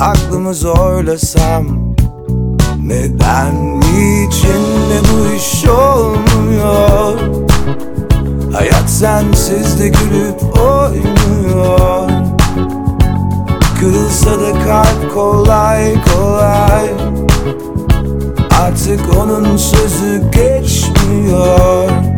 Aklımı zorlasam Neden niçin de bu iş olmuyor? Hayat sensiz de gülüp oynuyor. Kırılsa da kalp kolay kolay. Artık onun sözü geçmiyor.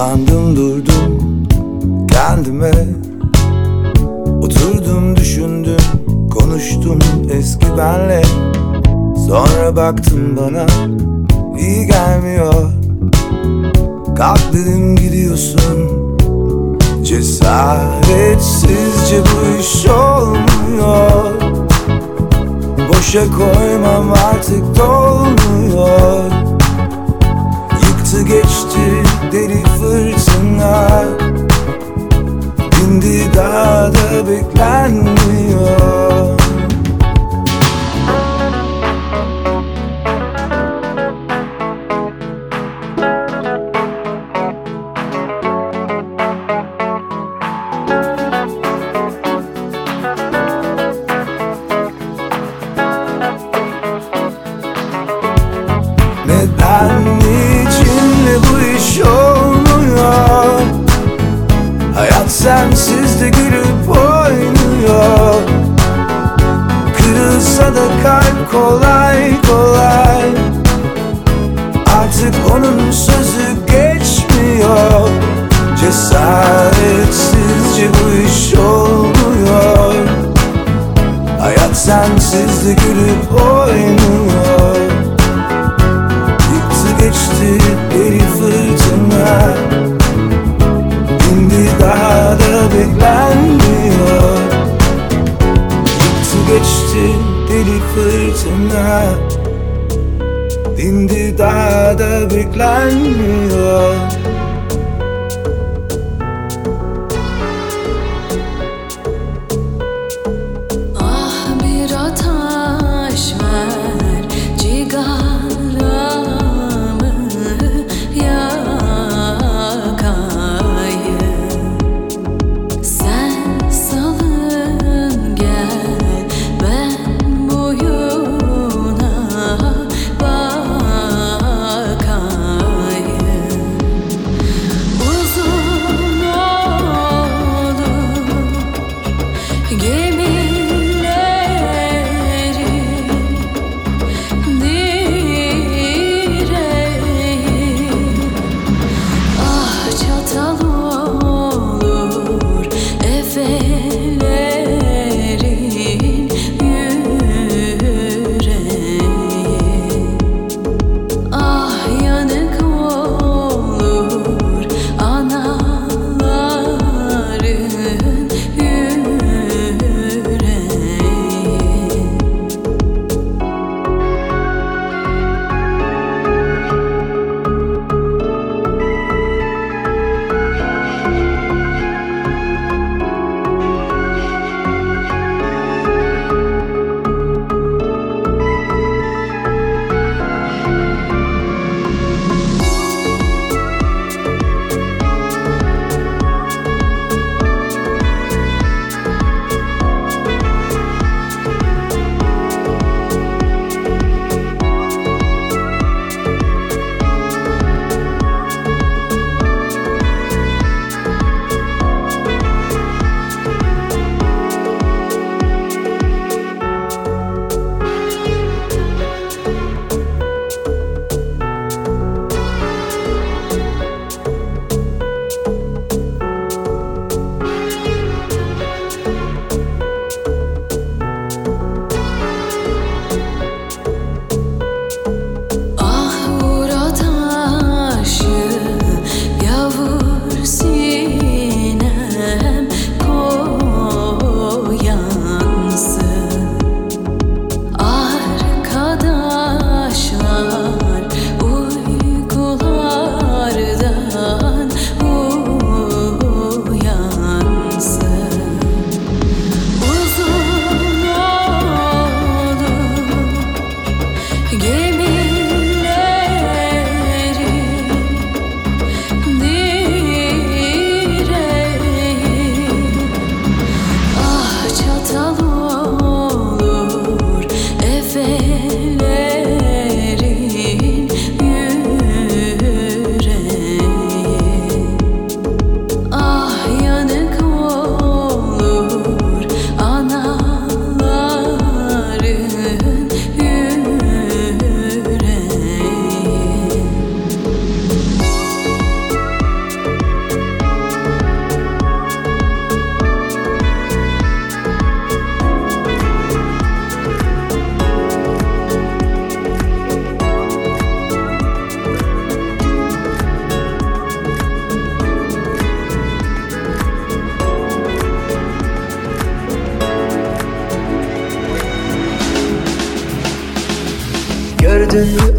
Yalan pretty fırtına Dindi dağda beklenmiyor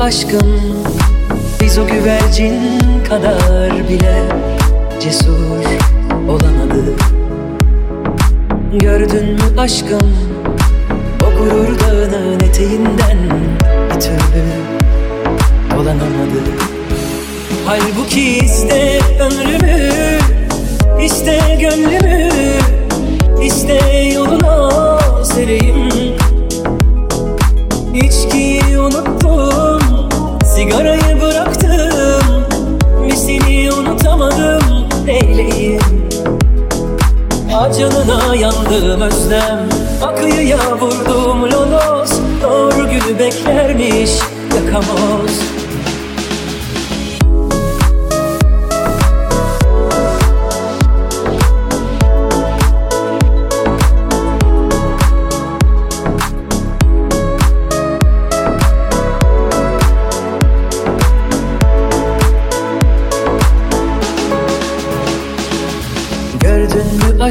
aşkım. Biz o güvercin kadar bile Cesur olamadık. Gördün mü aşkım? O gurur dağının eteğinden Bir türlü dolanamadık Halbuki iste ömrümü iste gönlümü iste yoluna sereyim. Unuttum Sigarayı bıraktım Bir seni unutamadım. Neyleyim Acanına yandım özlem. Akıyıya vurdum lolos Doğru günü beklermiş Yakamoz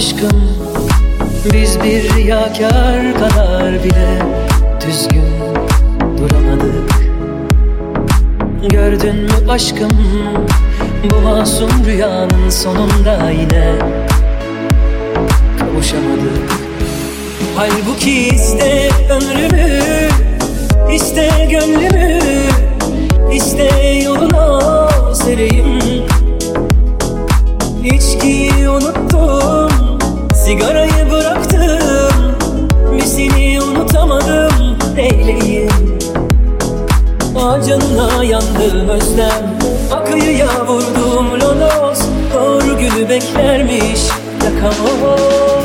aşkım Biz bir riyakar kadar bile Düzgün duramadık. Gördün mü aşkım? Bu masum rüyanın sonunda yine Kavuşamadık. Halbuki iste ömrümü iste gönlümü iste yoluna sereyim. İçkiyi unuttum Sigarayı bıraktım. Bir seni unutamadım. Neyleyim? Acanına yandım özlem. Akıyıya vurdum lolos. Doğru günü beklermiş Yakamoz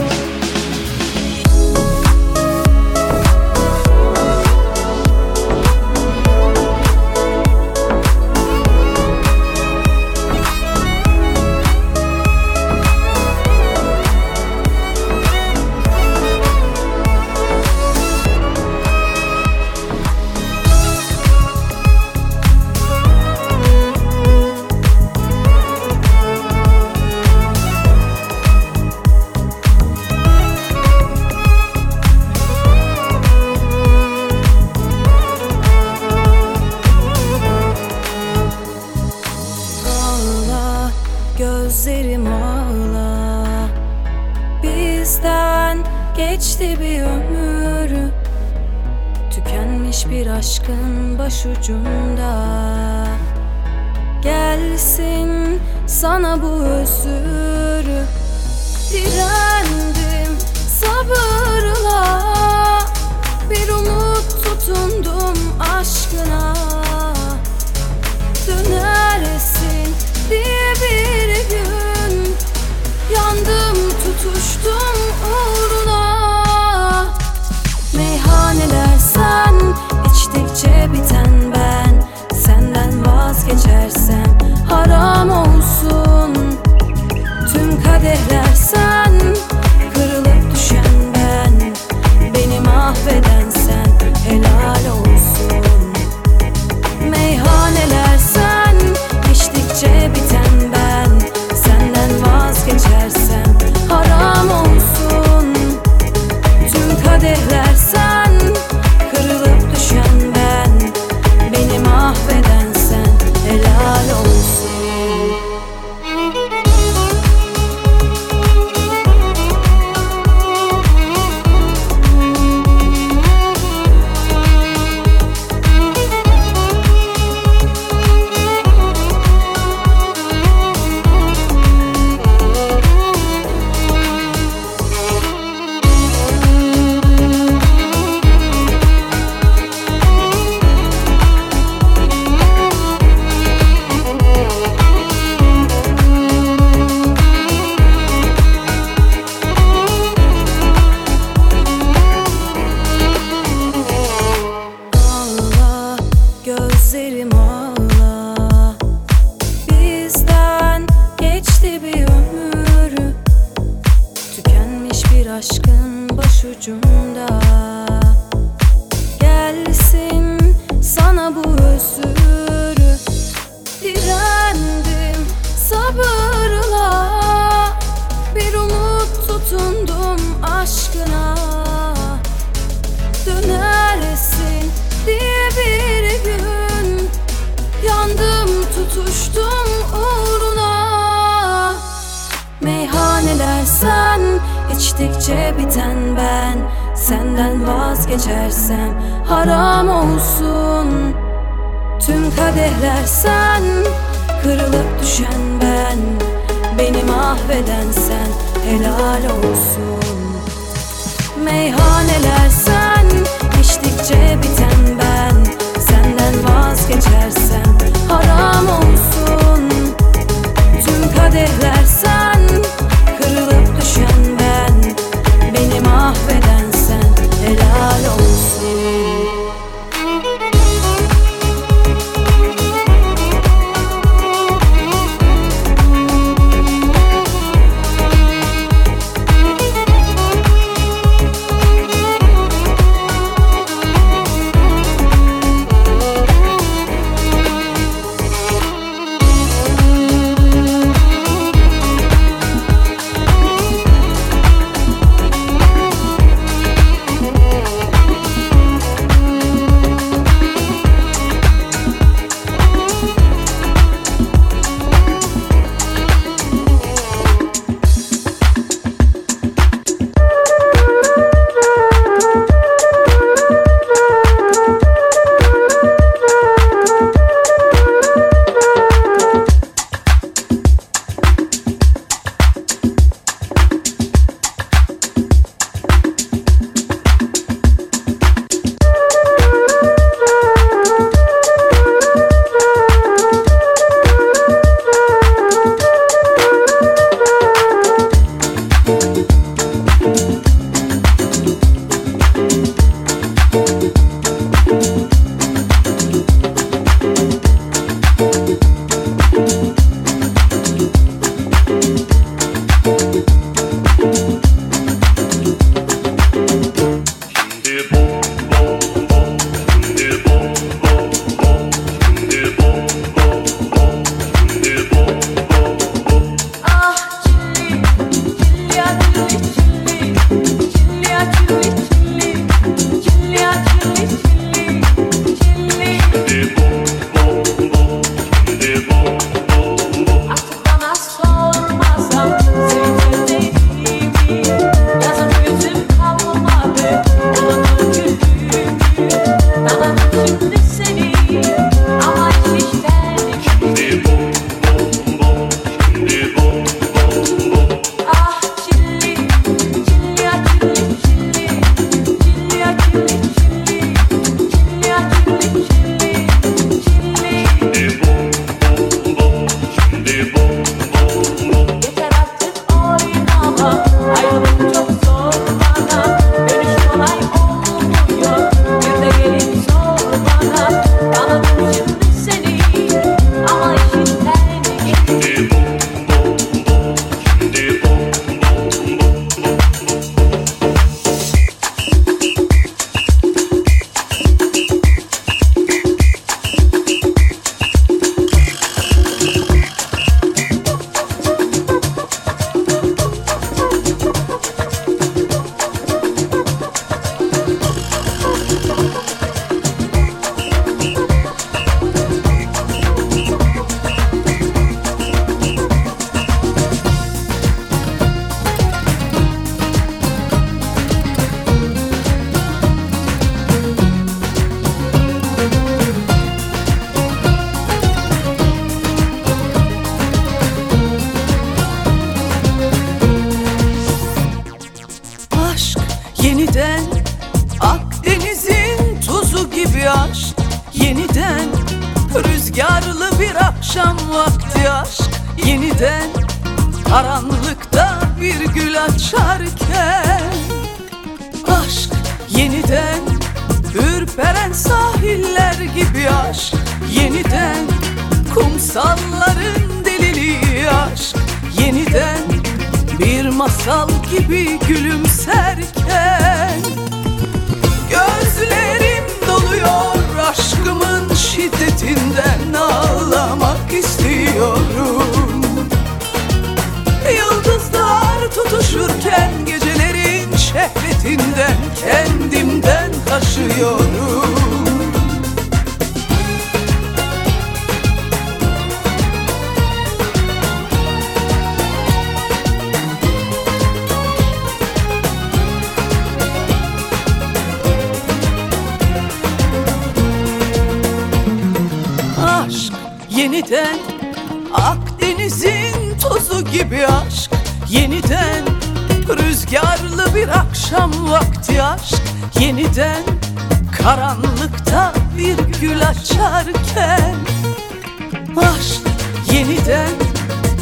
yeniden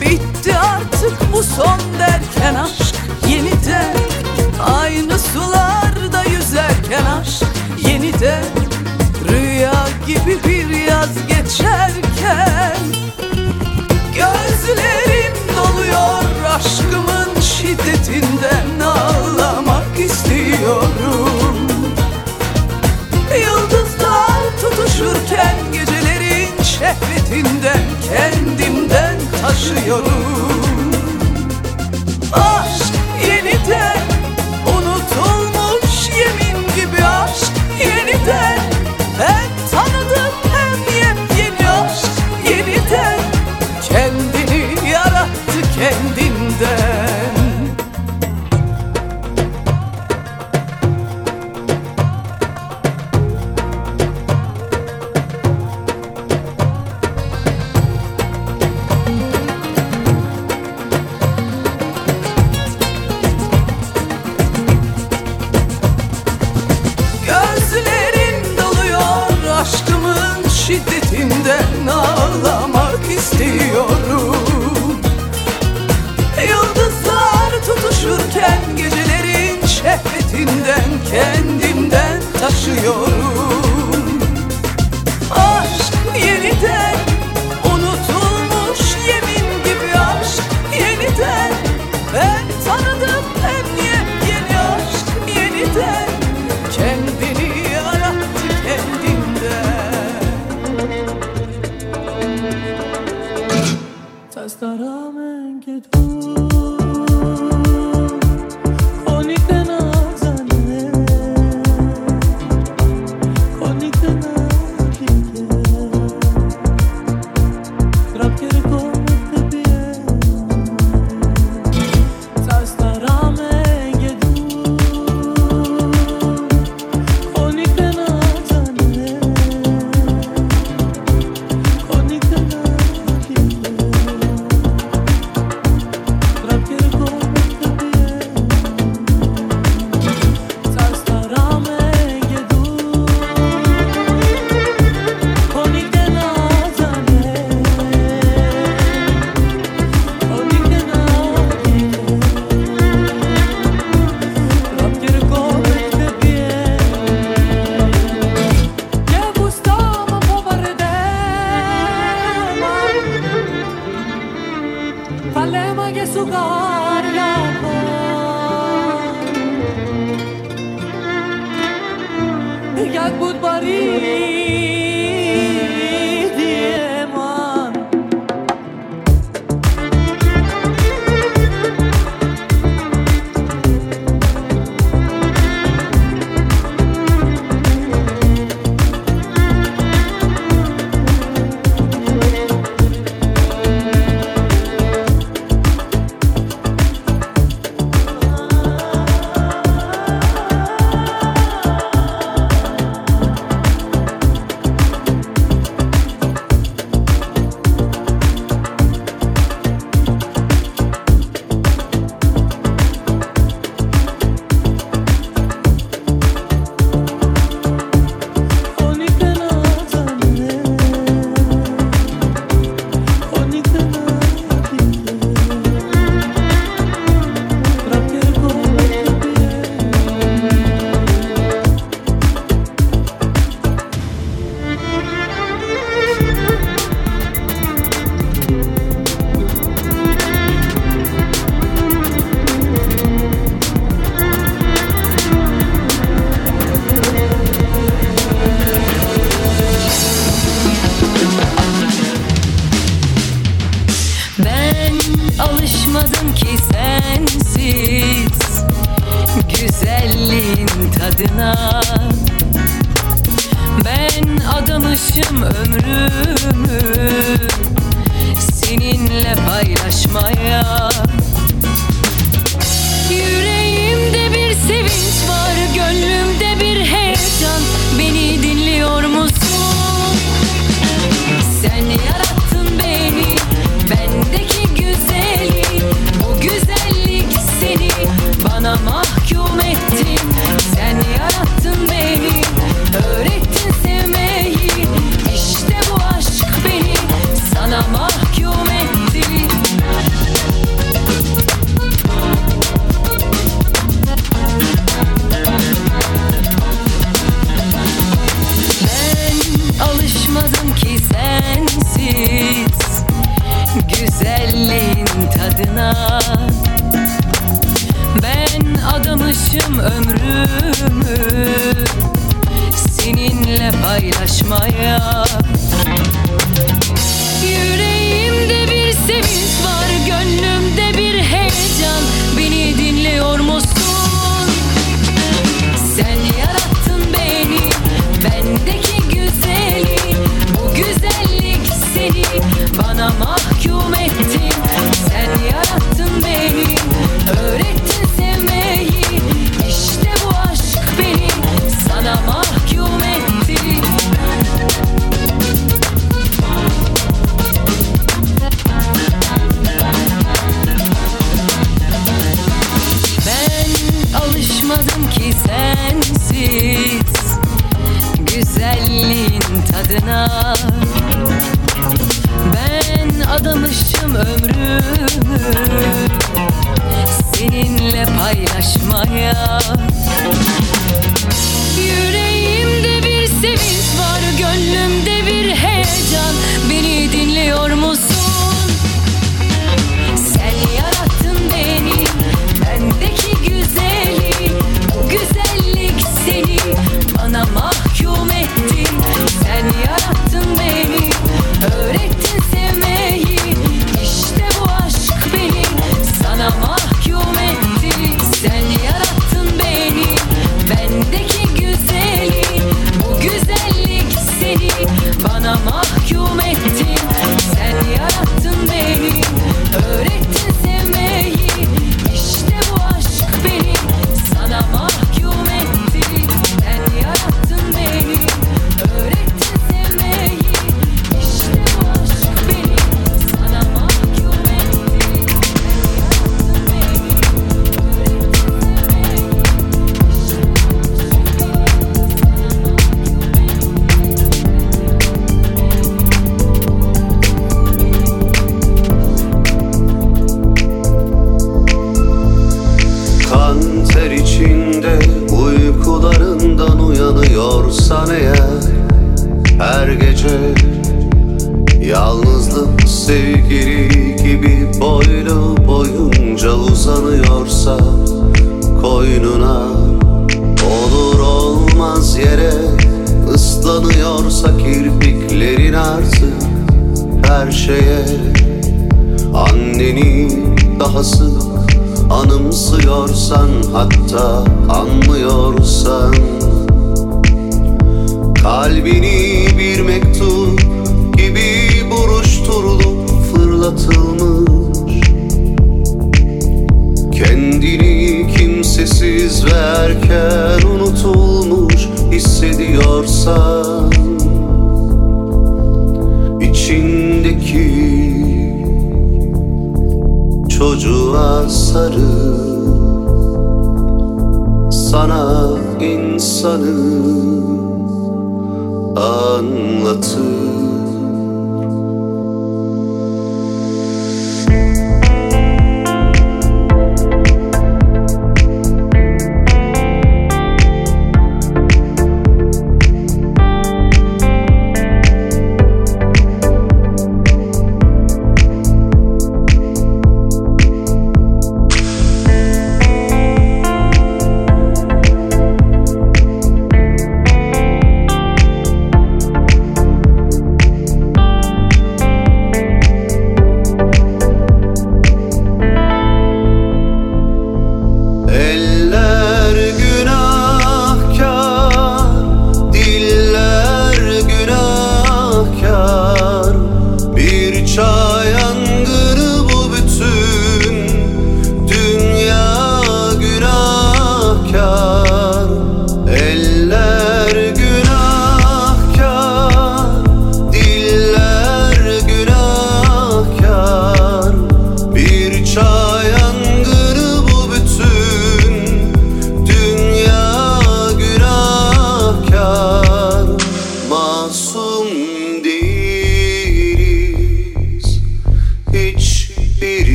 Bitti artık bu son derken aşk. Yeniden Aynı sularda yüzerken aşk. Yeniden Rüya gibi bir yaz geçerken Gözlerim doluyor aşkımın şiddetinden Ağlamak istiyorum. hasretinden kendimden taşıyorum. Aşk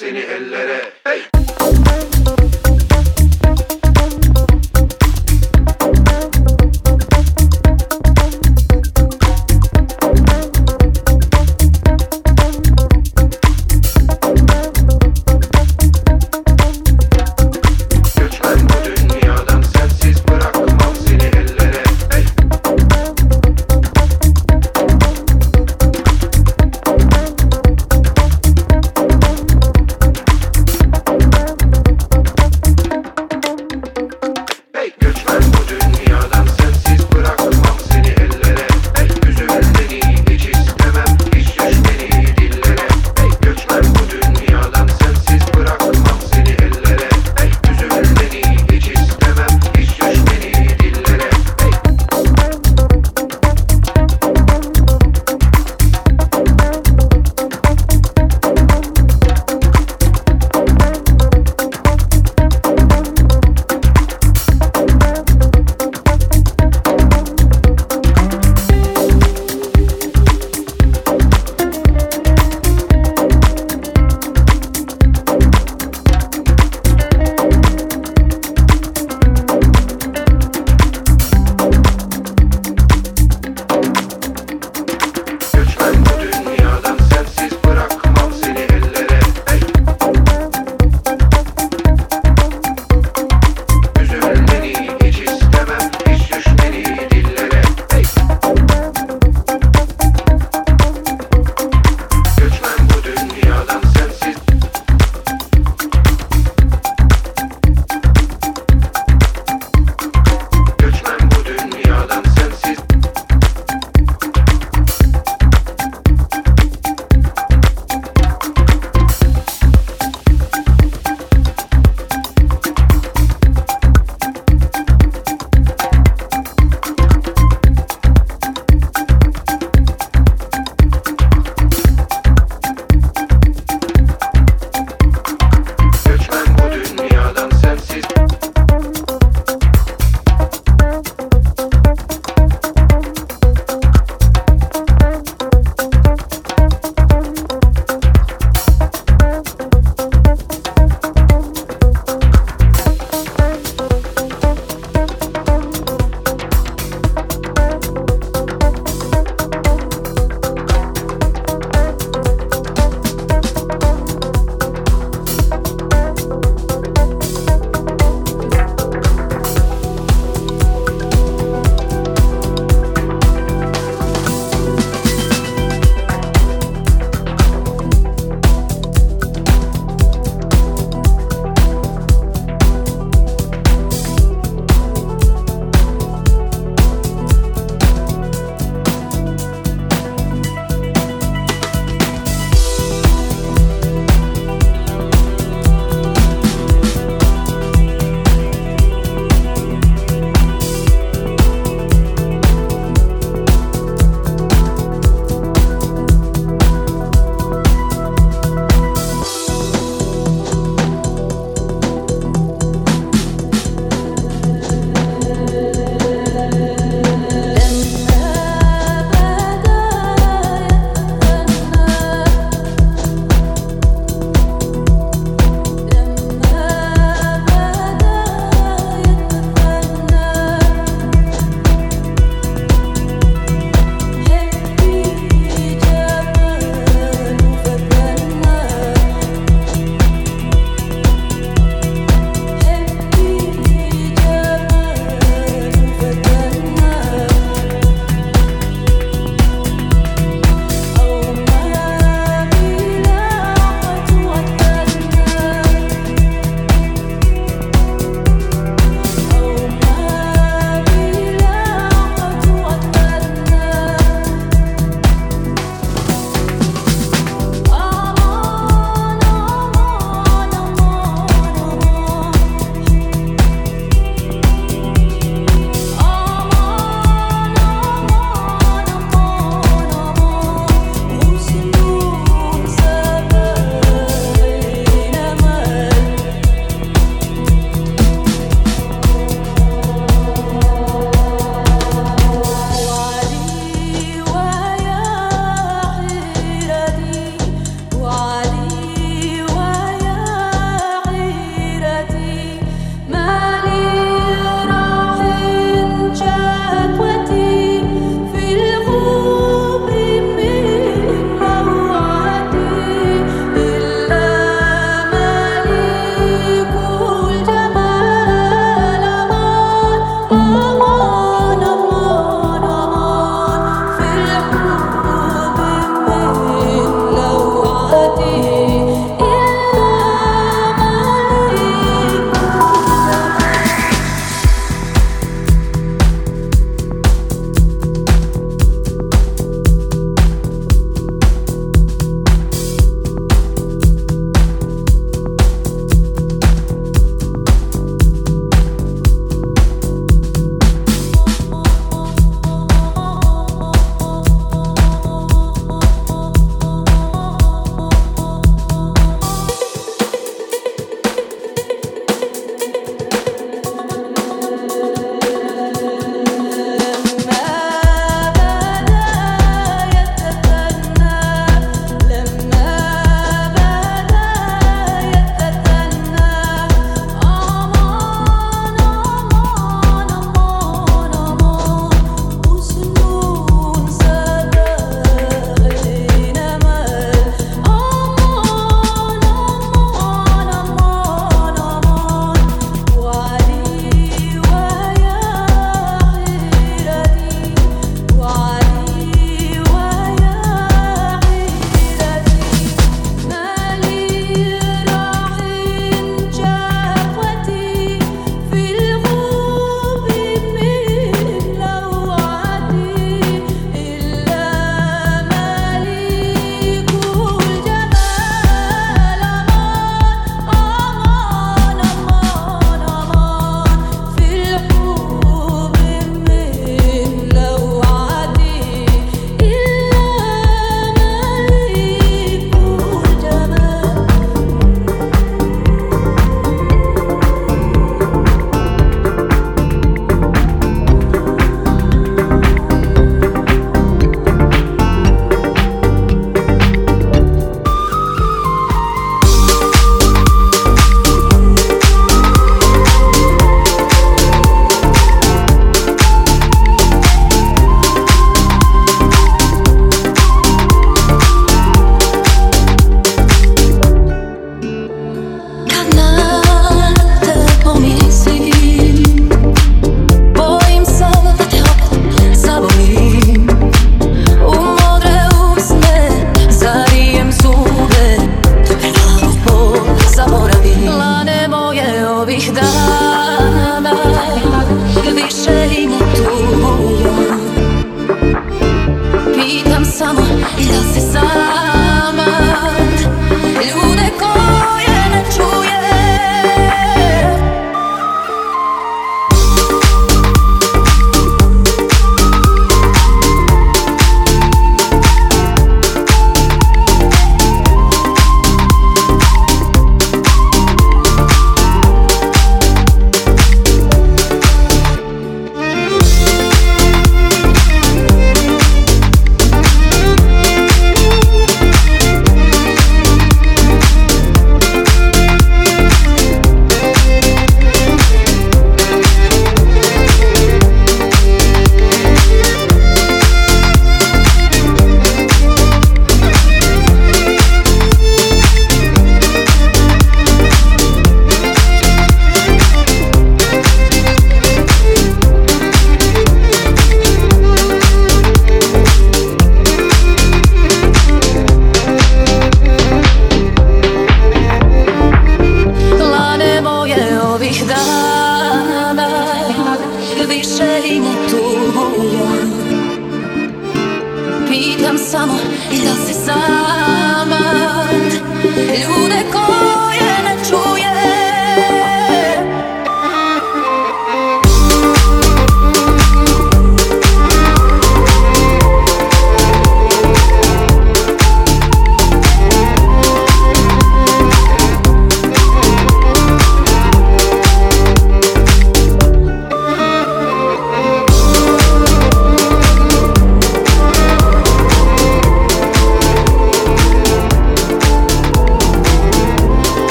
bırakmam seni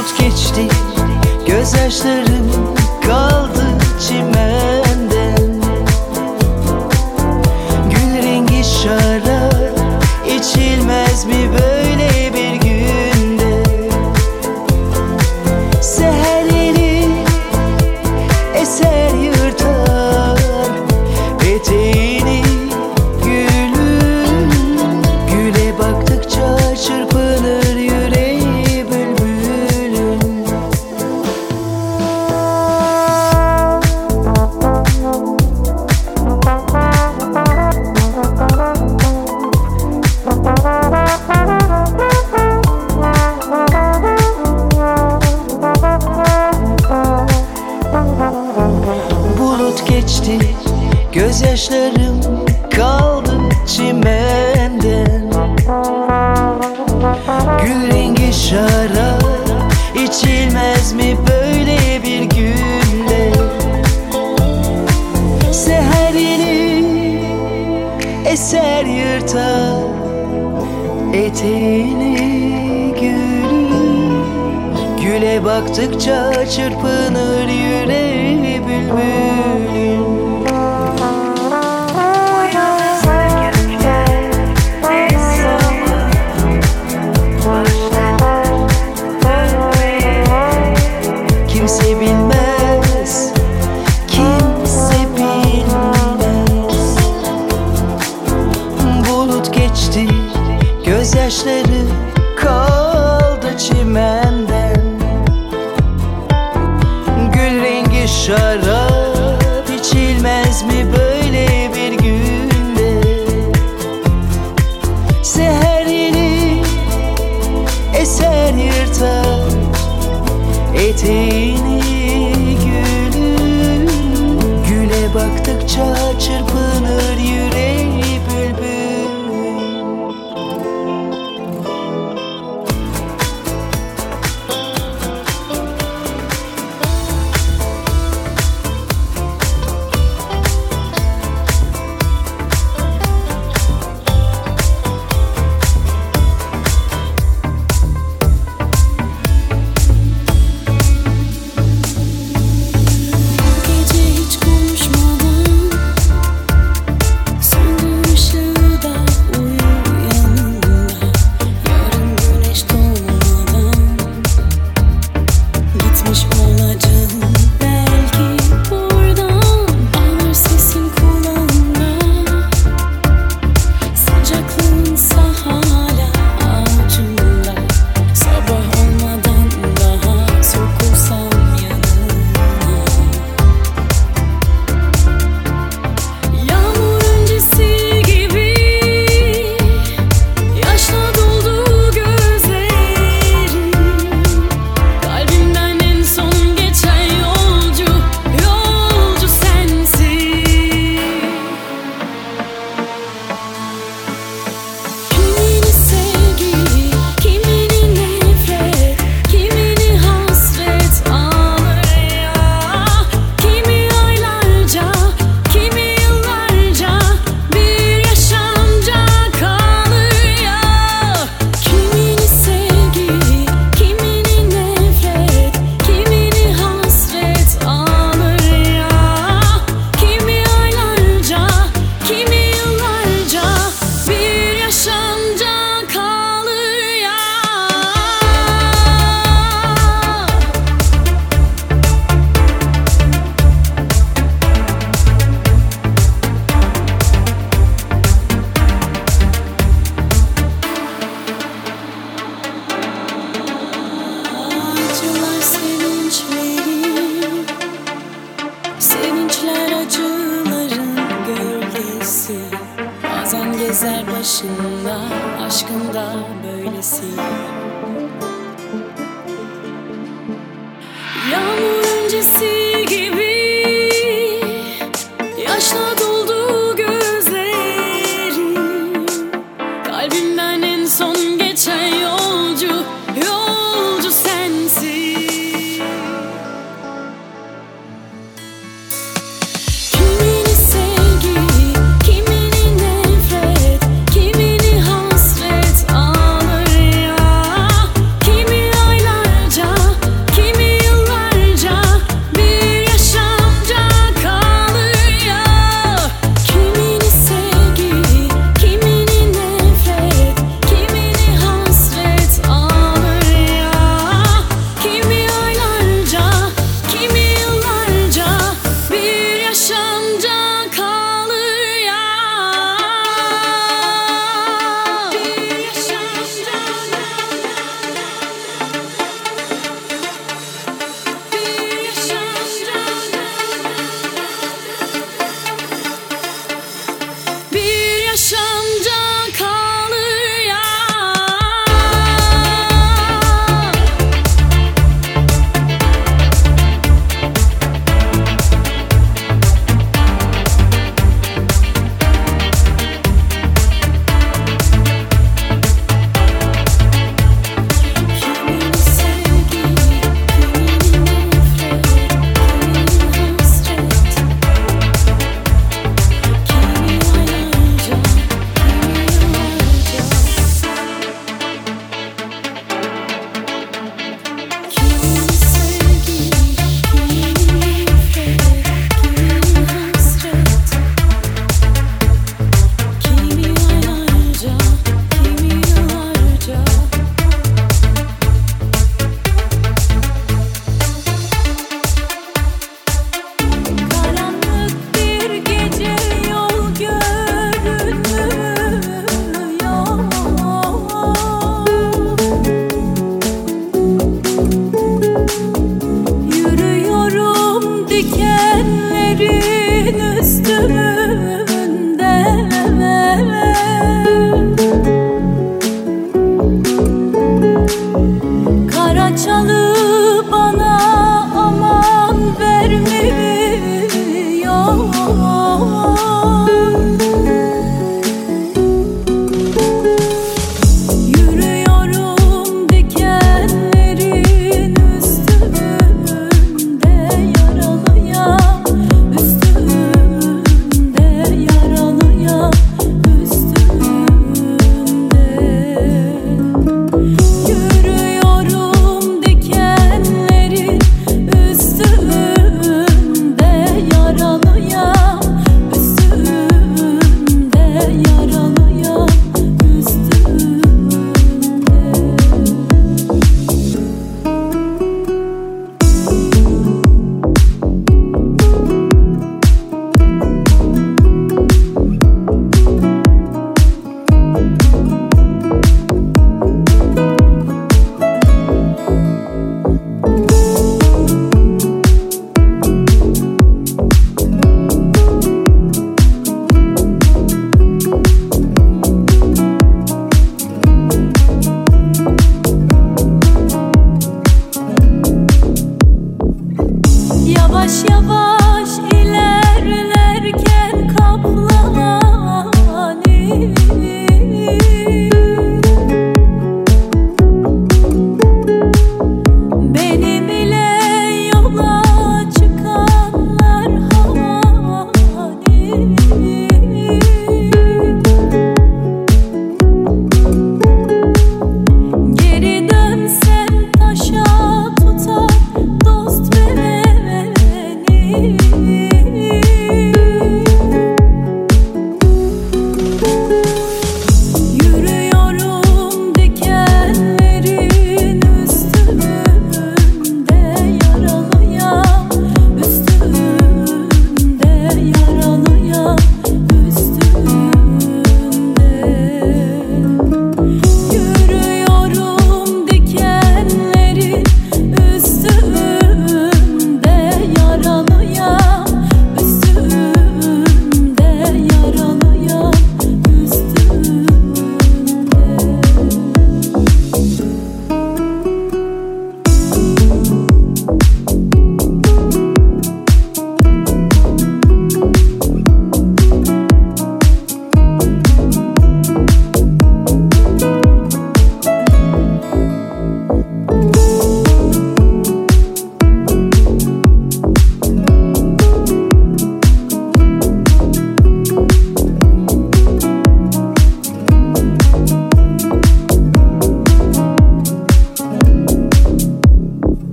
Bulut geçti, gözyaşlarım kaldı çimenden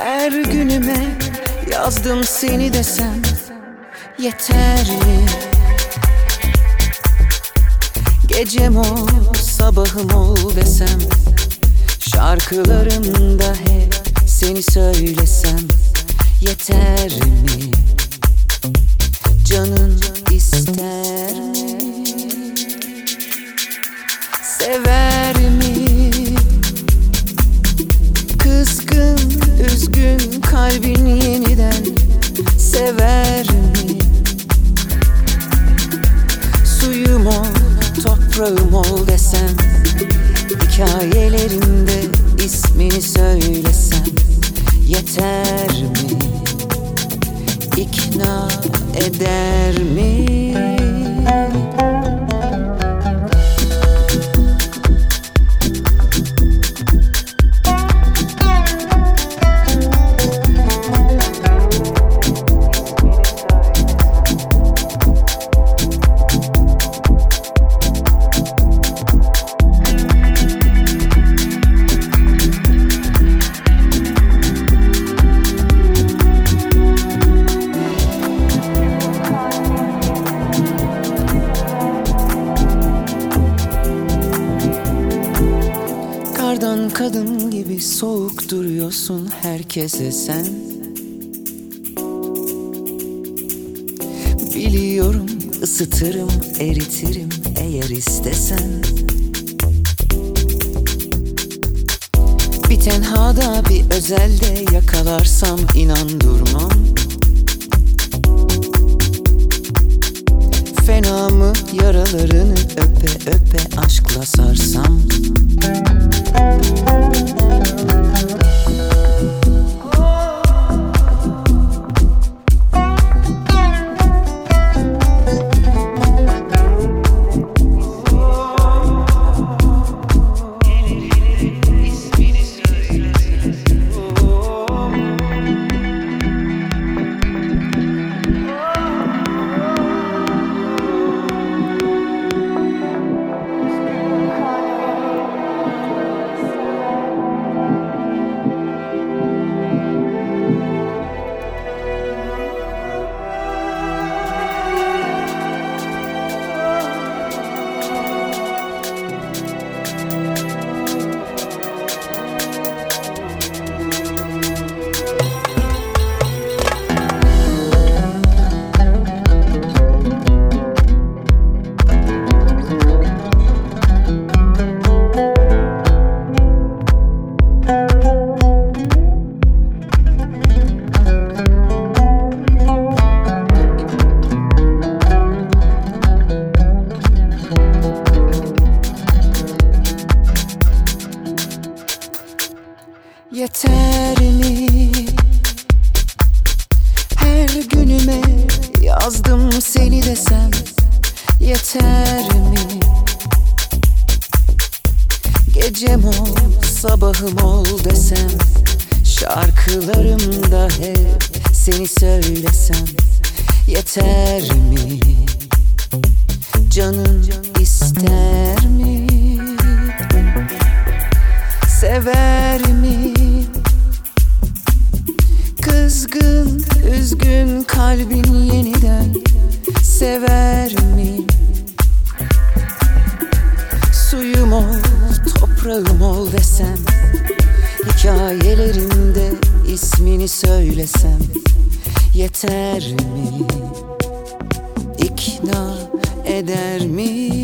Her günüme yazdım seni desem yeter mi? Gecem ol, sabahım ol desem Şarkılarımda hep seni söylesem yeter mi? Canın toprağım ol desem Hikayelerimde ismini söylesem Yeter mi? İkna eder mi? Herkese sen. Biliyorum ısıtırım eritirim eğer istesen. Bir tenhada bir özelde yakalarsam inan durmam. Fena mı yaralarını öpe öpe aşkla sarsam Yeter mi? Canın ister mi? Sever mi? Kızgın, üzgün kalbin yeniden sever mi? Suyum ol, toprağım ol desem Hikayelerimde ismini söylesem Yeter mi? İkna eder mi?